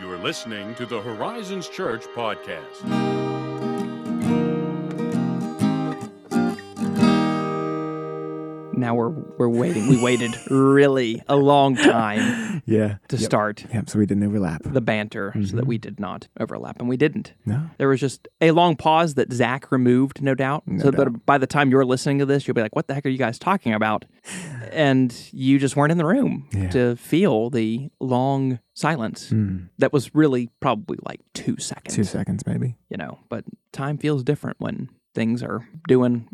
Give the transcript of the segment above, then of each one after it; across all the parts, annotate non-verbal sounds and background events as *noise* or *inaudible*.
You are listening to the Horizons Church podcast. Now we're we're waiting. We waited really a long time *laughs* Yeah. to Yep. start Yep. So we didn't overlap. the banter so that we did not overlap and we didn't. No. There was just a long pause that Zach removed, no doubt. No so that by the time you're listening to this, you'll be like, "What the heck are you guys talking about?" And you just weren't in the room Yeah. to feel the long silence Hmm. that was really probably like two seconds. Two seconds, maybe. you know, but time feels different when things are doing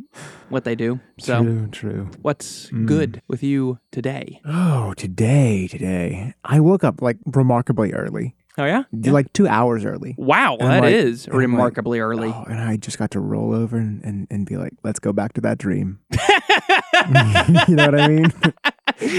what they do. So, True. True. what's Mm. good with you today? Oh, today, today, I woke up like remarkably early, Oh yeah, like two hours early. wow, And that like- is and like, remarkably early. Oh, and I just got to roll over and, and, and be like, let's go back to that dream. *laughs* *laughs* you know what I mean? *laughs*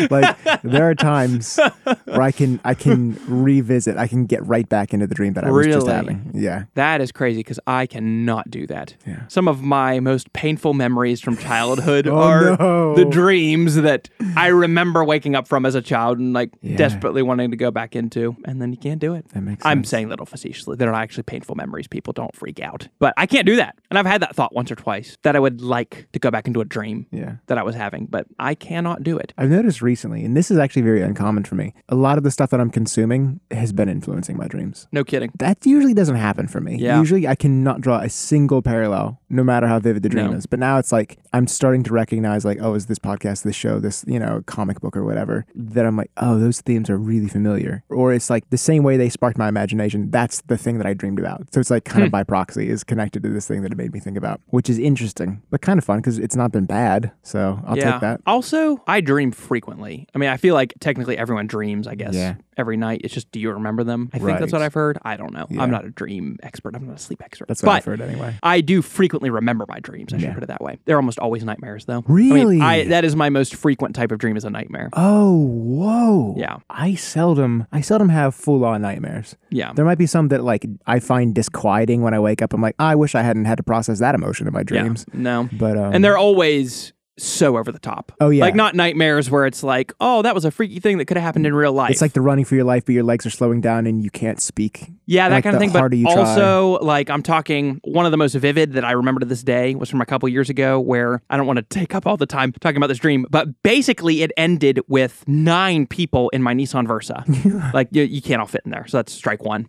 like there are times where I can I can revisit, I can get right back into the dream that I was just having. Yeah. That is crazy because I cannot do that. Yeah. Some of my most painful memories from childhood *laughs* Oh, are no. the dreams that I remember waking up from as a child and like Yeah. desperately wanting to go back into, and then you can't do it. That makes I'm saying a little facetiously. They're not actually painful memories. People don't freak out. But I can't do that. And I've had that thought once or twice that I would like to go back into a dream Yeah. that I was having, but I cannot do it. I've noticed recently, and this is actually very uncommon for me, a lot of the stuff that I'm consuming has been influencing my dreams. No kidding. That usually doesn't happen for me. Yeah. Usually I cannot draw a single parallel, no matter how vivid the dream No. is. But now it's like I'm starting to recognize, like, oh, is this podcast, this show, this, you know, comic book or whatever, that I'm like, oh, those themes are really familiar. Or it's like the same way they sparked my imagination, that's the thing that I dreamed about. So it's like kind of hmm. by proxy is connected to this thing that it made me think about, which is interesting, but kind of fun because it's not been bad. So I'll yeah. take that. Also, I dream frequently. I mean, I feel like technically everyone dreams, I guess, Yeah. every night. It's just, do you remember them? I think that's what I've heard. I don't know. Yeah. I'm not a dream expert. I'm not a sleep expert. That's what but I've heard anyway. I do frequently remember my dreams. I should Yeah. put it that way. They're almost always nightmares, though. I Really? mean, I, that is my most frequent type of dream is a nightmare. Oh, whoa. Yeah. I seldom I seldom have full on nightmares. Yeah. There might be some that like I find disquieting when I wake up. I'm like, I wish I hadn't had to process that emotion in my dreams. Yeah. No. But um and they're always so over the top. Oh, yeah. Like not nightmares where it's like, oh, that was a freaky thing that could have happened in real life. it's like the running for your life, but your legs are slowing down and you can't speak. yeah, that like, kind of thing. But you try- also, like I'm talking, one of the most vivid that I remember to this day was from a couple years ago, where I don't want to take up all the time talking about this dream, but basically it ended with nine people in my Nissan Versa. *laughs* like you, you can't all fit in there, so that's strike one.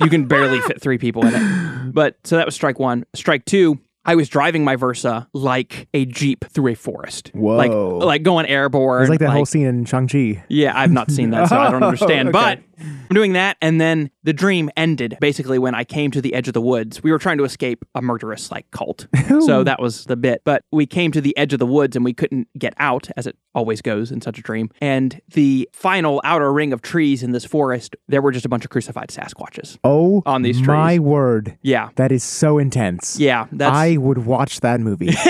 you can barely fit three people in it. *laughs* But so that was strike one. Strike two. I was driving my Versa like a jeep through a forest, like Whoa. like going airborne. It's like that whole scene in Shang-Chi. Yeah, I've not seen that, so I don't Oh, *laughs* understand. okay. But I'm doing that, and then the dream ended basically when I came to the edge of the woods. We were trying to escape a murderous like cult, *laughs* so that was the bit. But we came to the edge of the woods, and we couldn't get out, as it always goes in such a dream. And the final outer ring of trees in this forest, there were just a bunch of crucified Sasquatches. Oh On these trees. my word. Yeah, That is so intense. yeah, that's I would watch that movie. *laughs*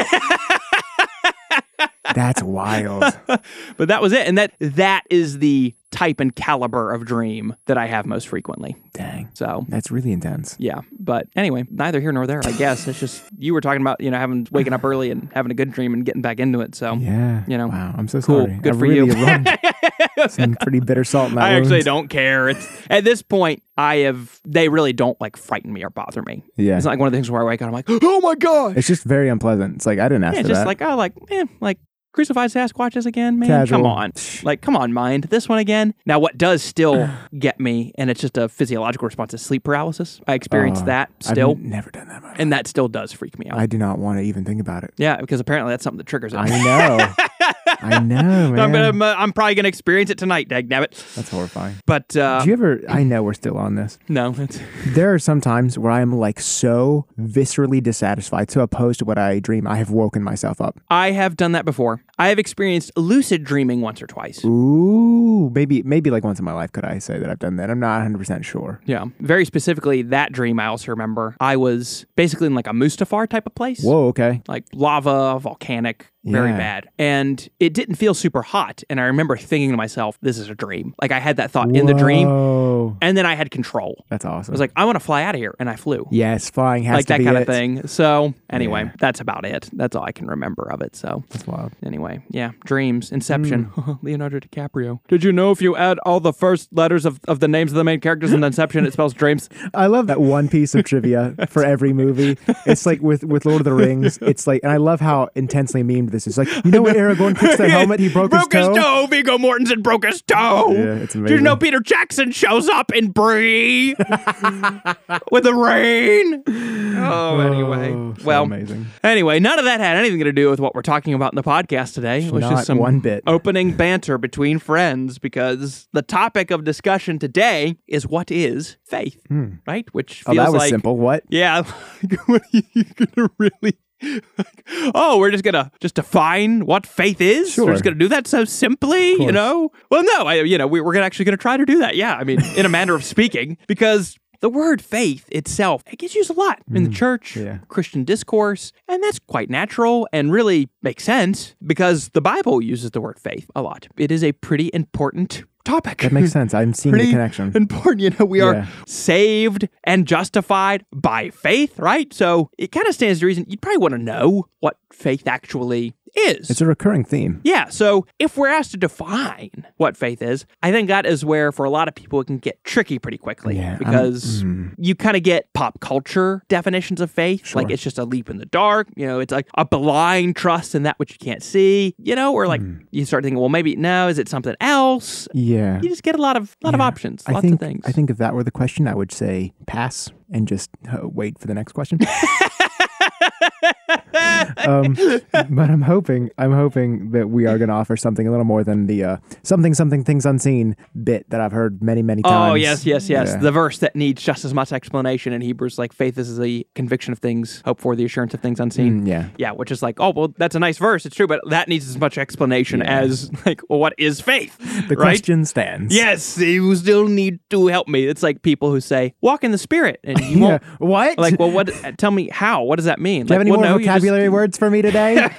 That's wild. *laughs* but that was it, and that that is the type and caliber of dream that I have most frequently. Dang. So That's really intense. Yeah, but anyway, neither here nor there. I guess it's just you were talking about you know having waking up early and having a good dream and getting back into it. So Yeah. You know, Wow. I'm so cool. sorry. Good I for really you. *laughs* some pretty bitter salt I actually don't care. It's at this point I have they really don't like frighten me or bother me. Yeah. It's not like one of the things where I wake up I'm like *gasps* oh my god. It's just very unpleasant. It's like I didn't ask Yeah, for just that. like oh like eh, like crucified Sasquatches again, man. Casual. Come on, like come on, mind this one again. Now what does still *sighs* get me, and it's just a physiological response, is sleep paralysis. I experience Uh, that still, I've never done that. Much. and that still does freak me out. I do not want to even think about it. yeah, because apparently that's something that triggers it. I know. *laughs* I know, *laughs* man. I'm gonna. I'm probably gonna experience it tonight. Dag nabbit. That's horrifying. But uh, Do you ever? I know we're still on this. no, it's, *laughs* There are some times where I'm like so viscerally dissatisfied, so opposed to what I dream. I have woken myself up. I have done that before. I have experienced lucid dreaming once or twice. Ooh, maybe maybe like once in my life could I say that I've done that. I'm not 100 percent sure. Yeah, very specifically that dream. I also remember I was basically in like a Mustafar type of place. Whoa. Okay. Like lava, volcanic, very Yeah. bad. And it didn't feel super hot. And I remember thinking to myself, this is a dream. Like I had that thought in the dream. And then I had control. that's awesome. I was like, I want to fly out of here, and I flew. yes, flying has like that kind it. of thing. So anyway, Yeah. that's about it. That's all I can remember of it. So That's wild. anyway, yeah, dreams, Inception, Hmm. *laughs* Leonardo DiCaprio. Did you know if you add all the first letters of, of the names of the main characters in Inception, it spells dreams? *laughs* I love that one piece of trivia for every movie. *laughs* It's like with, with Lord of the Rings. It's like, and I love how intensely memed this is. Like, you *laughs* know when Aragorn kicks the *laughs* helmet, he broke, broke his toe. Viggo Mortensen broke his toe. Yeah, it's Did you know. Peter Jackson shows up in Bree *laughs* with the rain? Oh, oh anyway. Oh, so well, amazing. Anyway, none of that had anything to do with what we're talking about in the podcast today. It was Not just some one bit. opening banter between friends because the topic of discussion today is what is faith, hmm. right? Which Oh, feels that was like simple. What? yeah, what are you gonna really? Oh, we're just gonna just define what faith is. We're just gonna do that so simply, you know. Well, no, I, you know, we, we're gonna actually gonna try to do that. Yeah, I mean, in a manner of speaking, because the word faith itself it gets used a lot in the mm, church, yeah. Christian discourse, and that's quite natural and really makes sense because the Bible uses the word faith a lot. It is a pretty important topic. That makes sense. I'm seeing the connection. important. You know, we are saved and justified by faith, right? So it kind of stands to reason you'd probably want to know what faith actually is. It's a recurring theme. yeah, so if we're asked to define what faith is, I think that is where, for a lot of people, it can get tricky pretty quickly Yeah, because mm. you kind of get pop culture definitions of faith. Like it's just a leap in the dark. You know, it's like a blind trust in that which you can't see. You know, or like Mm. you start thinking, well, maybe no, is it something else? Yeah. You just get a lot of lot of Yeah. options, I lots think, of things. I think if that were the question, I would say pass and just uh, wait for the next question. *laughs* um, *laughs* but I'm hoping, I'm hoping that we are going to offer something a little more than the uh, something, something, things unseen bit that I've heard many, many times. Oh yes, yes, yes. Yeah. The verse that needs just as much explanation in Hebrews, like faith is the conviction of things, hope for the assurance of things unseen. Mm, yeah. Yeah, which is like, oh well, that's a nice verse. It's true, but that needs as much explanation Yeah. as like, well, what is faith? The right? question stands. Yes, you still need to help me. It's like people who say, walk in the spirit, and you *laughs* Yeah. won't. What? Like, well, what? Tell me how. What does that mean? Do you have any well, more no, you just- vocabulary words for me today? *laughs*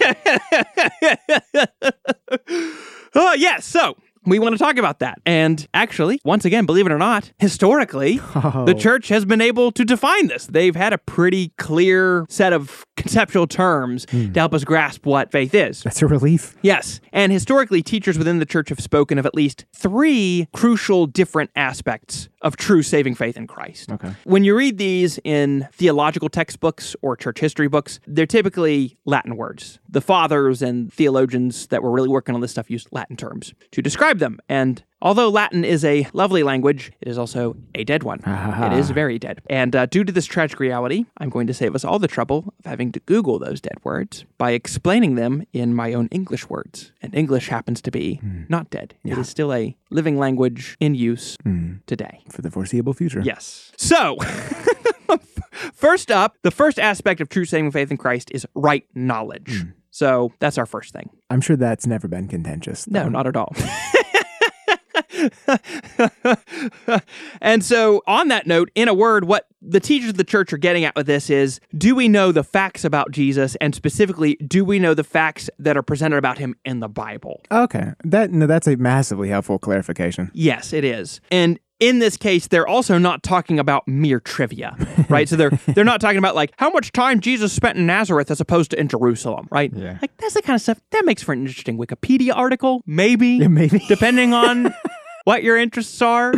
Uh, oh, yes. So we want to talk about that. And actually, once again, believe it or not, historically, *laughs* Oh. the church has been able to define this. They've had a pretty clear set of conceptual terms Hmm. to help us grasp what faith is. That's a relief. Yes. And historically, teachers within the church have spoken of at least three crucial different aspects of true saving faith in Christ. Okay. When you read these in theological textbooks or church history books, they're typically Latin words. The fathers and theologians that were really working on this stuff used Latin terms to describe them. And although Latin is a lovely language, it is also a dead one. it is very dead. And uh, due to this tragic reality, I'm going to save us all the trouble of having to Google those dead words by explaining them in my own English words. And English happens to be hmm. not dead, it is still a living language in use hmm. today. For the foreseeable future. Yes. So, *laughs* first up, the first aspect of true saving faith in Christ is right knowledge. Hmm. So, that's our first thing. I'm sure that's never been contentious. No, not at all. *laughs* *laughs* and so, on that note, in a word, what the teachers of the church are getting at with this is do we know the facts about Jesus? And specifically, do we know the facts that are presented about him in the Bible? Okay. That no, that's a massively helpful clarification. Yes, it is. And in this case, they're also not talking about mere trivia, *laughs* right? so they're they're not talking about like how much time Jesus spent in Nazareth as opposed to in Jerusalem, right? Yeah. Like that's the kind of stuff that makes for an interesting Wikipedia article, maybe. Yeah, maybe. Depending on *laughs* what your interests are.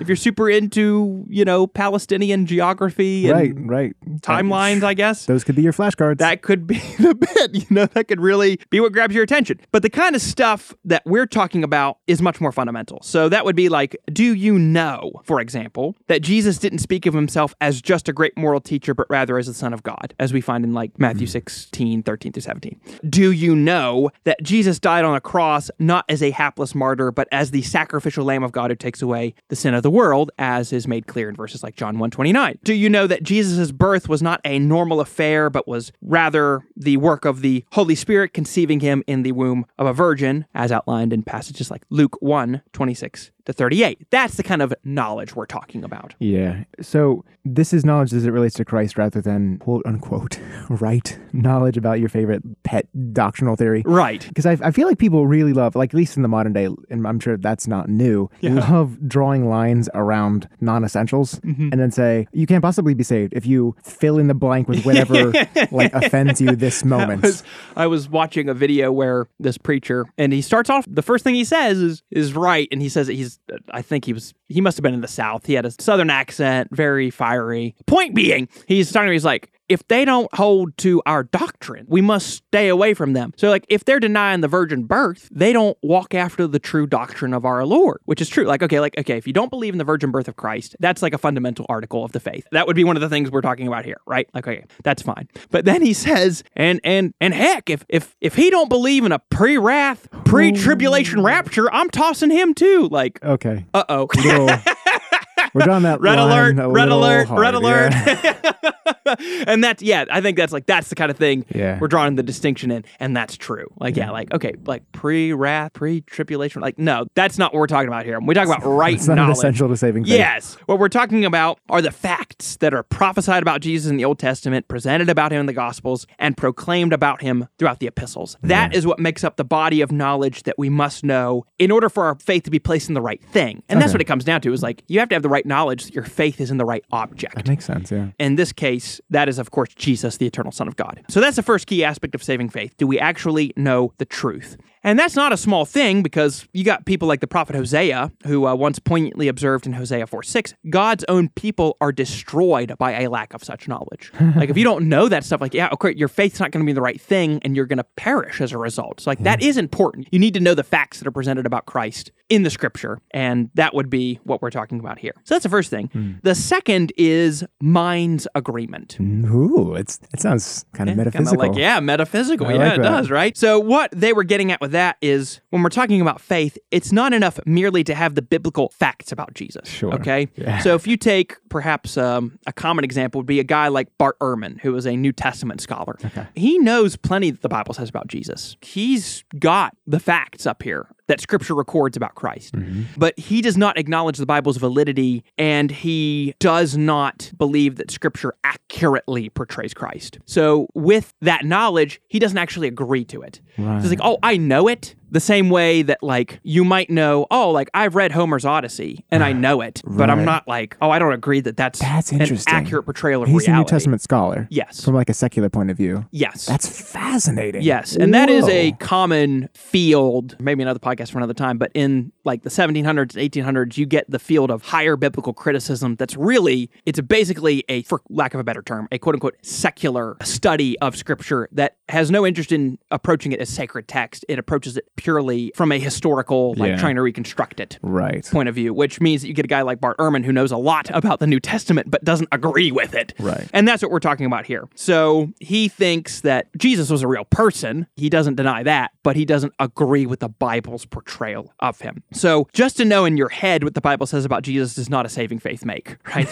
If you're super into, you know, Palestinian geography and Right, right. timelines, I guess. Those could be your flashcards. That could be *laughs* the bit, you know, that could really be what grabs your attention. But the kind of stuff that we're talking about is much more fundamental. So that would be like, do you know, for example, that Jesus didn't speak of himself as just a great moral teacher, but rather as the Son of God, as we find in like Matthew hmm. 16, 13 through 17? Do you know that Jesus died on a cross not as a hapless martyr, but as the sacrificial Lamb of God who takes away the sin of the world, as is made clear in verses like John 129? Do you know that Jesus' birth was not a normal affair, but was rather the work of the Holy Spirit conceiving him in the womb of a virgin, as outlined in passages like Luke 1, 26 to 38. That's the kind of knowledge we're talking about. Yeah. So this is knowledge as it relates to Christ rather than quote unquote *laughs* right knowledge about your favorite pet doctrinal theory. Right. Because I, I feel like people really love, like at least in the modern day, and I'm sure that's not new, love drawing lines around non-essentials Mm-hmm. and then say you can't possibly be saved if you fill in the blank with whatever *laughs* like offends you this *laughs* moment. was I was watching a video where this preacher and he starts off the first thing he says is is right and he says that he's I think he was he must have been in the south. He had a southern accent very fiery. Point being he's starting he's like if they don't hold to our doctrine, we must stay away from them. So, like, if they're denying the virgin birth, they don't walk after the true doctrine of our Lord, which is true. Like, okay, like, okay, if you don't believe in the virgin birth of Christ, that's like a fundamental article of the faith. That would be one of the things we're talking about here, right? Like, okay, that's fine. But then he says, and and and heck, if if if he don't believe in a pre-wrath, pre-tribulation rapture, I'm tossing him too. Like, okay. uh oh. *laughs* We're drawing that Red alert, red alert, hard, red alert. yeah. *laughs* *laughs* and that's yeah, I think that's like that's the kind of thing Yeah. we're drawing the distinction in, and that's true. Like yeah, like okay, like pre-wrath, pre-tribulation. Like no, that's not what we're talking about here. We talk about right It's not knowledge. essential to saving faith. Yes. What we're talking about are the facts that are prophesied about Jesus in the Old Testament, presented about him in the Gospels, and proclaimed about him throughout the epistles. That is what makes up the body of knowledge that we must know in order for our faith to be placed in the right thing. And that's what it comes down to is like you have to have the right knowledge that your faith is in the right object. That makes sense, yeah. In this case, that is, of course, Jesus, the eternal Son of God. So that's the first key aspect of saving faith. Do we actually know the truth? And that's not a small thing because you got people like the prophet Hosea, who uh, once poignantly observed in Hosea 4 6, God's own people are destroyed by a lack of such knowledge. *laughs* like, if you don't know that stuff, like, yeah, okay, your faith's not going to be the right thing and you're going to perish as a result. So, like, that is important. You need to know the facts that are presented about Christ in the scripture. And that would be what we're talking about here. So, that's the first thing. The second is mind's agreement. Ooh, it's it sounds kind of Kinda metaphysical. like, yeah, metaphysical. I yeah, like it that. does, right? So, what they were getting at with that is when we're talking about faith, it's not enough merely to have the biblical facts about Jesus. Sure. Okay. Yeah. So, if you take perhaps um, a common example, would be a guy like Bart Ehrman, who is a New Testament scholar. Okay. He knows plenty that the Bible says about Jesus. He's got the facts up here that scripture records about Christ. Mm-hmm. But he does not acknowledge the Bible's validity and he does not believe that scripture accurately portrays Christ. So with that knowledge, he doesn't actually agree to it. Right. He's like, "Oh, I know it." The same way that like you might know, "Oh, like I've read Homer's Odyssey and I know it." But I'm not like, "Oh, I don't agree that that's, That's an interesting. accurate portrayal of He's reality." a New Testament scholar. Yes. From like a secular point of view. Yes. That's fascinating. Yes, and that is a common field, maybe another podcast for another time, but in like the 1700s, 1800s, you get the field of higher biblical criticism that's really, it's basically a, for lack of a better term, a quote unquote secular study of scripture that has no interest in approaching it as sacred text. It approaches it purely from a historical, like Yeah. trying to reconstruct it Right. point of view, which means that you get a guy like Bart Ehrman who knows a lot about the New Testament but doesn't agree with it. Right. And that's what we're talking about here. So he thinks that Jesus was a real person. He doesn't deny that, but he doesn't agree with the Bible's portrayal of him. So just to know in your head what the Bible says about Jesus does not a saving faith make, right?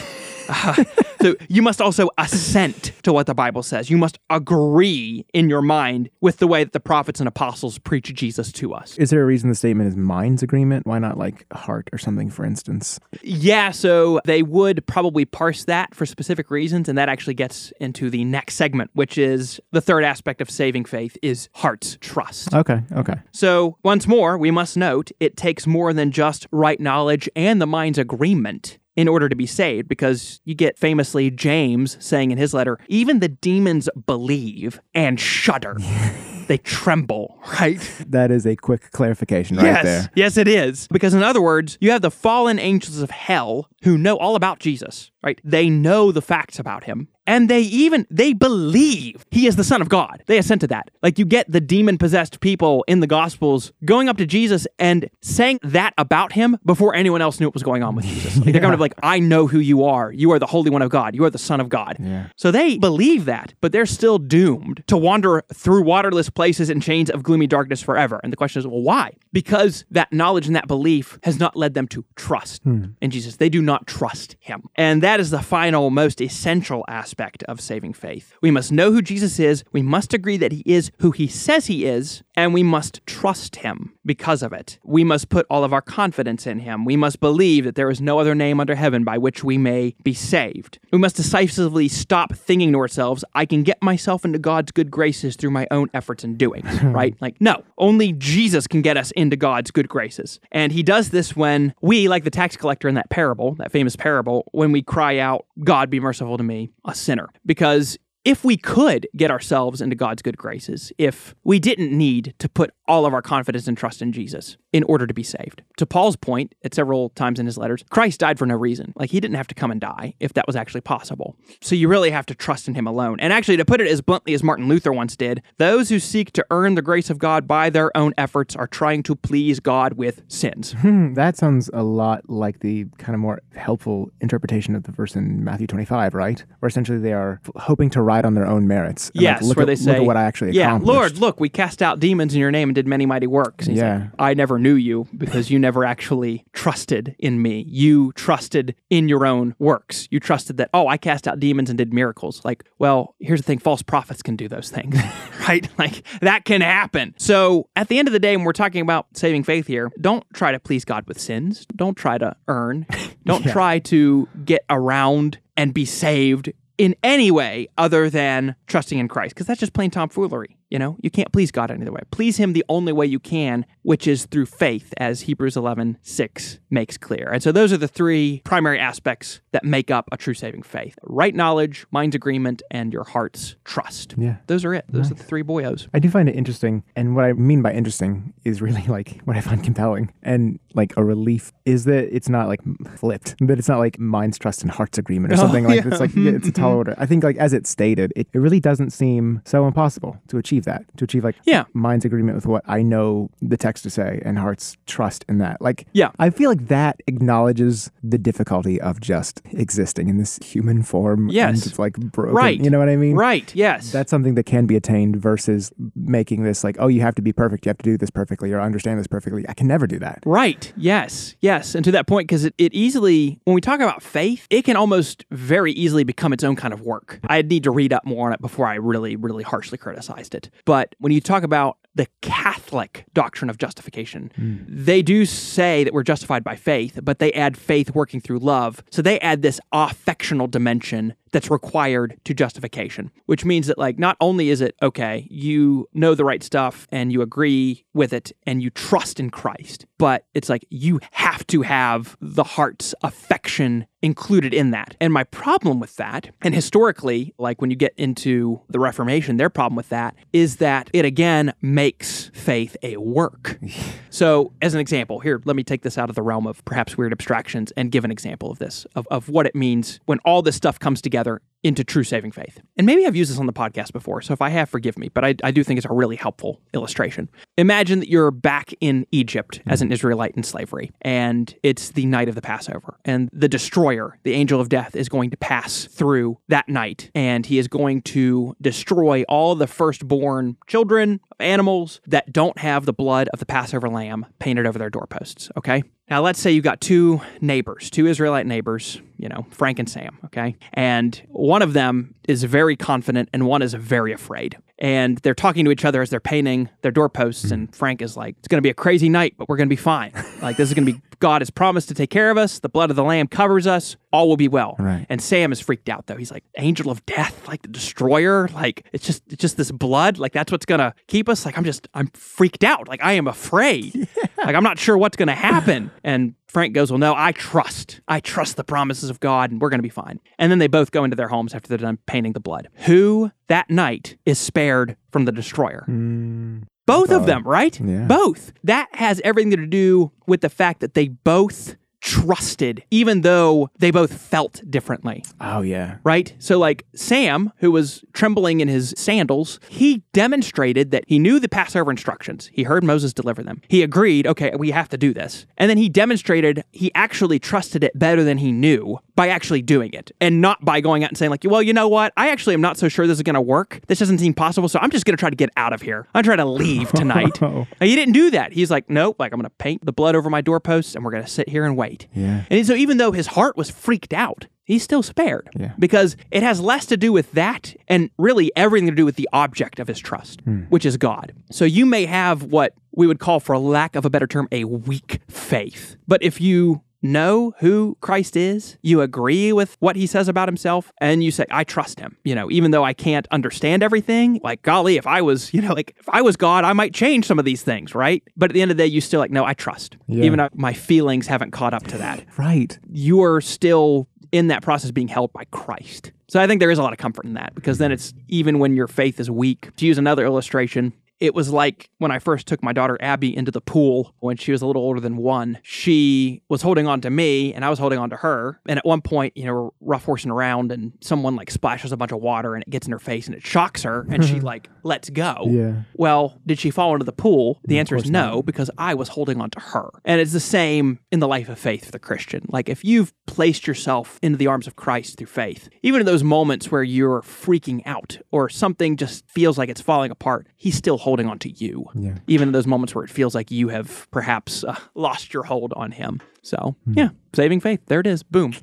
Uh, *laughs* *laughs* so you must also assent to what the Bible says. You must agree in your mind with the way that the prophets and apostles preach Jesus to us. Is there a reason the statement is mind's agreement? Why not like heart or something, for instance? Yeah, so they would probably parse that for specific reasons, and that actually gets into the next segment, which is the third aspect of saving faith is heart's trust. Okay. Okay. So, once more, we must note it takes more than just right knowledge and the mind's agreement in order to be saved, because you get famously James saying in his letter, even the demons believe and shudder. *laughs* they tremble, right? That is a quick clarification right yes. there. Yes, it is. Because in other words, you have the fallen angels of hell who know all about Jesus, right? They know the facts about him. And they even they believe he is the son of God. They assent to that. Like you get the demon possessed people in the gospels going up to Jesus and saying that about him before anyone else knew what was going on with *laughs* Jesus. Like, They're kind of like, I know who you are. You are the Holy One of God. You are the Son of God. Yeah. So they believe that, but they're still doomed to wander through waterless places and chains of gloomy darkness forever. And the question is, well, why? Because that knowledge and that belief has not led them to trust hmm. in Jesus. They do not trust him. And that is the final, most essential aspect of saving faith. We must know who Jesus is, we must agree that he is who he says he is, and we must trust him. Because of it. We must put all of our confidence in him. We must believe that there is no other name under heaven by which we may be saved. We must decisively stop thinking to ourselves, I can get myself into God's good graces through my own efforts and doings, *laughs* right? Like, no, only Jesus can get us into God's good graces. And he does this when we, like the tax collector in that parable, that famous parable, when we cry out, God be merciful to me, a sinner. Because if we could get ourselves into God's good graces, if we didn't need to put all of our confidence and trust in Jesus in order to be saved. To Paul's point, at several times in his letters, Christ died for no reason. Like he didn't have to come and die if that was actually possible. So you really have to trust in him alone. And actually, to put it as bluntly as Martin Luther once did, those who seek to earn the grace of God by their own efforts are trying to please God with sins. *laughs* Hmm, that sounds a lot like the kind of more helpful interpretation of the verse in Matthew 25, right? Where essentially they are hoping to ride on their own merits. like, Yes, look where at, they look say, at what I actually "Yeah, accomplished. Lord, look, we cast out demons in your name and did many mighty works." Yeah. like, I never knew you because you never actually trusted in me. You trusted in your own works. You trusted that, oh, I cast out demons and did miracles. Like, well, here's the thing: false prophets can do those things, *laughs* right? Like that can happen. So at the end of the day, when we're talking about saving faith here, don't try to please God with sins. Don't try to earn. *laughs* Don't try to get around and be saved in any way other than trusting in Christ, because that's just plain tomfoolery. You know, you can't please God any other way. Please Him the only way you can, which is through faith, as Hebrews 11 6 makes clear. And so those are the three primary aspects that make up a true saving faith right knowledge, mind's agreement, and your heart's trust. Yeah. Those are it. Those are the three boyos. I do find it interesting. And what I mean by interesting is really *laughs* like what I find compelling and like a relief is that it's not like flipped, that it's not like mind's trust and heart's agreement or oh, something like *laughs* it's like yeah, it's a tall mm-hmm. order. I think like as it's stated, it, it really doesn't seem so impossible to achieve that, to achieve like Yeah. mind's agreement with what I know the text to say and heart's trust in that. Like Yeah. I feel like that acknowledges the difficulty of just existing in this human form. Yes. And it's like broken. Right. You know what I mean? Right. Yes. That's something that can be attained versus making this like, oh, you have to be perfect. You have to do this perfectly or understand this perfectly. I can never do that. Right. Yes. Yes. And to that point, because it, it easily, when we talk about faith, it can almost very easily become its own kind of work. I need to read up more on it before I really, really harshly criticized it. But when you talk about the Catholic doctrine of justification, hmm. they do say that we're justified by faith, but they add faith working through love. So they add this affectional dimension that's required to justification, which means that, like, not only is it okay, you know the right stuff and you agree with it and you trust in Christ, but it's like you have to have the heart's affection included in that. And my problem with that, and historically, like when you get into the Reformation, their problem with that is that it again makes faith a work. *laughs* so, as an example, here, let me take this out of the realm of perhaps weird abstractions and give an example of this, of, of what it means when all this stuff comes together into true saving faith. And maybe I've used this on the podcast before, so if I have, forgive me, but I, I do think it's a really helpful illustration. Imagine that you're back in Egypt as an Israelite in slavery, and it's the night of the Passover, and the destroyer, the angel of death, is going to pass through that night, and he is going to destroy all the firstborn children animals that don't have the blood of the Passover lamb painted over their doorposts, okay? Now, let's say you've got two neighbors, two Israelite neighbors, you know, Frank and Sam, okay? And one of them is very confident and one is very afraid. And they're talking to each other as they're painting their doorposts. And hmm. Frank is like, it's going to be a crazy night, but we're going to be fine. *laughs* like, this is going to be, God has promised to take care of us. The blood of the Lamb covers us. All will be well. Right. And Sam is freaked out, though. He's like, angel of death, like the destroyer. Like, it's just, it's just this blood. Like, that's what's going to keep us. Like, I'm just, I'm freaked out. Like, I am afraid. *laughs* Like, I'm not sure what's going to happen. And Frank goes, Well, no, I trust. I trust the promises of God and we're going to be fine. And then they both go into their homes after they're done painting the blood. Who that night is spared from the destroyer? Hmm. Both of them, right? Yeah. Both. That has everything to do with the fact that they both trusted, even though they both felt differently Oh, yeah. right? So, like Sam, who was trembling in his sandals, he demonstrated that he knew the Passover instructions. He heard Moses deliver them. He agreed, okay, we have to do this. And then he demonstrated he actually trusted it better than he knew by actually doing it and not by going out and saying, like, well, you know what? I actually am not so sure this is going to work. This doesn't seem possible. So I'm just going to try to get out of here. I'm trying to leave *laughs* tonight. Oh. He didn't do that. He's like, nope, like I'm going to paint the blood over my doorposts and we're going to sit here and wait. Yeah. And so even though his heart was freaked out, he's still spared. Yeah. Because it has less to do with that and really everything to do with the object of his trust, hmm. which is God. So you may have what we would call, for lack of a better term, a weak faith. But if you know who Christ is, you agree with what he says about himself, and you say, I trust him. You know, even though I can't understand everything, like, golly, if I was, you know, like, if I was God, I might change some of these things, right? But at the end of the day, you still like, no, I trust. Yeah. Even if my feelings haven't caught up to that. Right. You are still in that process being held by Christ. So I think there is a lot of comfort in that because then it's even when your faith is weak. To use another illustration, it was like when I first took my daughter Abby into the pool when she was a little older than one. She was holding on to me and I was holding on to her. And at one point, you know, we're rough horsing around and someone like splashes a bunch of water and it gets in her face and it shocks her and she *laughs* like lets go. Yeah. Well, did she fall into the pool? The answer is no, because I was holding on to her. And it's the same in the life of faith for the Christian. Like if you've placed yourself into the arms of Christ through faith, even in those moments where you're freaking out or something just feels like it's falling apart, he's still holding on to you. Yeah. Even in those moments where it feels like you have perhaps uh, lost your hold on him. So, yeah, saving faith. There it is. Boom.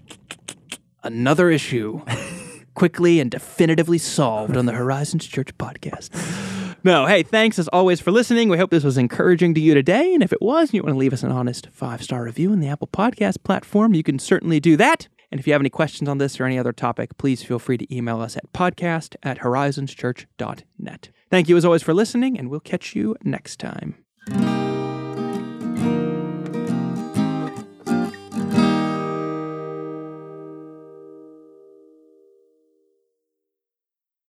Another issue *laughs* quickly and definitively solved on the Horizons Church podcast. No, hey, thanks as always for listening. We hope this was encouraging to you today. And if it was, and you want to leave us an honest five star review in the Apple Podcast platform, you can certainly do that. And if you have any questions on this or any other topic, please feel free to email us at podcast at horizonschurch.net. Thank you as always for listening, and we'll catch you next time.